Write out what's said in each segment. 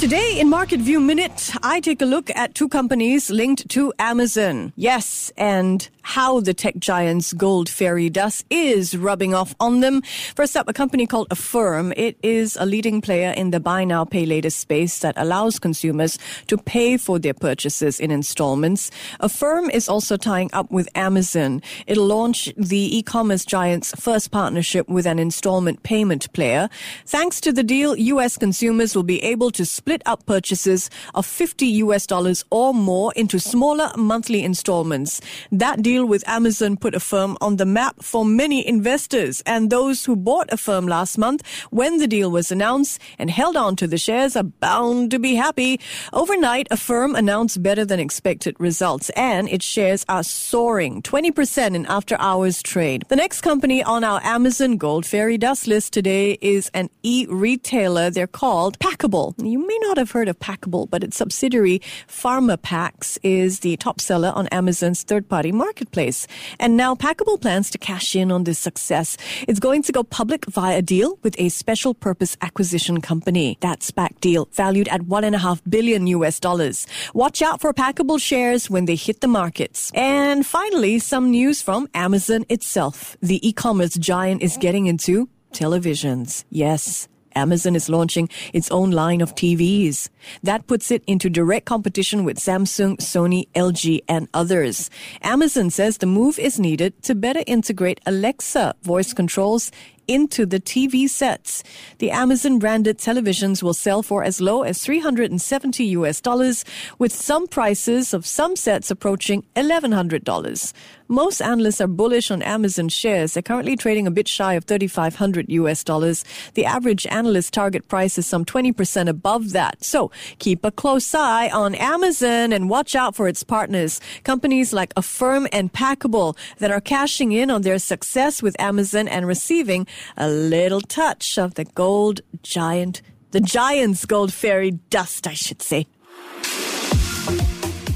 Today in Market View Minute, I take a look at two companies linked to Amazon. Yes, and how the tech giant's gold fairy dust is rubbing off on them. First up, a company called Affirm. It is a leading player in the buy now, pay later space that allows consumers to pay for their purchases in installments. Affirm is also tying up with Amazon. It'll launch the e-commerce giant's first partnership with an installment payment player. Thanks to the deal, U.S. consumers will be able to split split up purchases of 50 US dollars or more into smaller monthly installments. That deal with Amazon put Affirm on the map for many investors and those who bought Affirm last month when the deal was announced and held on to the shares are bound to be happy. Overnight, Affirm announced better than expected results and its shares are soaring 20% in after hours trade. The next company on our Amazon Gold Fairy Dust list today is an e-retailer. They're called Packable. You may not have heard of Packable, but its subsidiary PharmaPacks is the top seller on Amazon's third-party marketplace. And now Packable plans to cash in on this success. It's going to go public via a deal with a special purpose acquisition company. That SPAC deal valued at one and a half billion US dollars. Watch out for Packable shares when they hit the markets. And finally, some news from Amazon itself. The e-commerce giant is getting into televisions. Yes. Amazon is launching its own line of TVs. That puts it into direct competition with Samsung, Sony, LG, and others. Amazon says the move is needed to better integrate Alexa voice controls into the TV sets. The Amazon branded televisions will sell for as low as 370 US dollars, with some prices of some sets approaching $1,100. Most analysts are bullish on Amazon shares. They're currently trading a bit shy of 3,500 US dollars. The average analyst target price is some 20% above that. So keep a close eye on Amazon and watch out for its partners, companies like Affirm and Packable that are cashing in on their success with Amazon and receiving a little touch of the gold giant, the giant's gold fairy dust, I should say.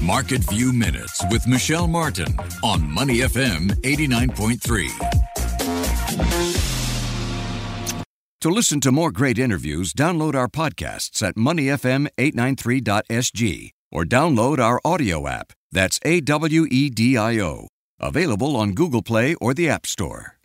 Market View Minutes with Michelle Martin on Money FM 89.3. To listen to more great interviews, download our podcasts at moneyfm893.sg or download our audio app. That's A W E D I O. Available on Google Play or the App Store.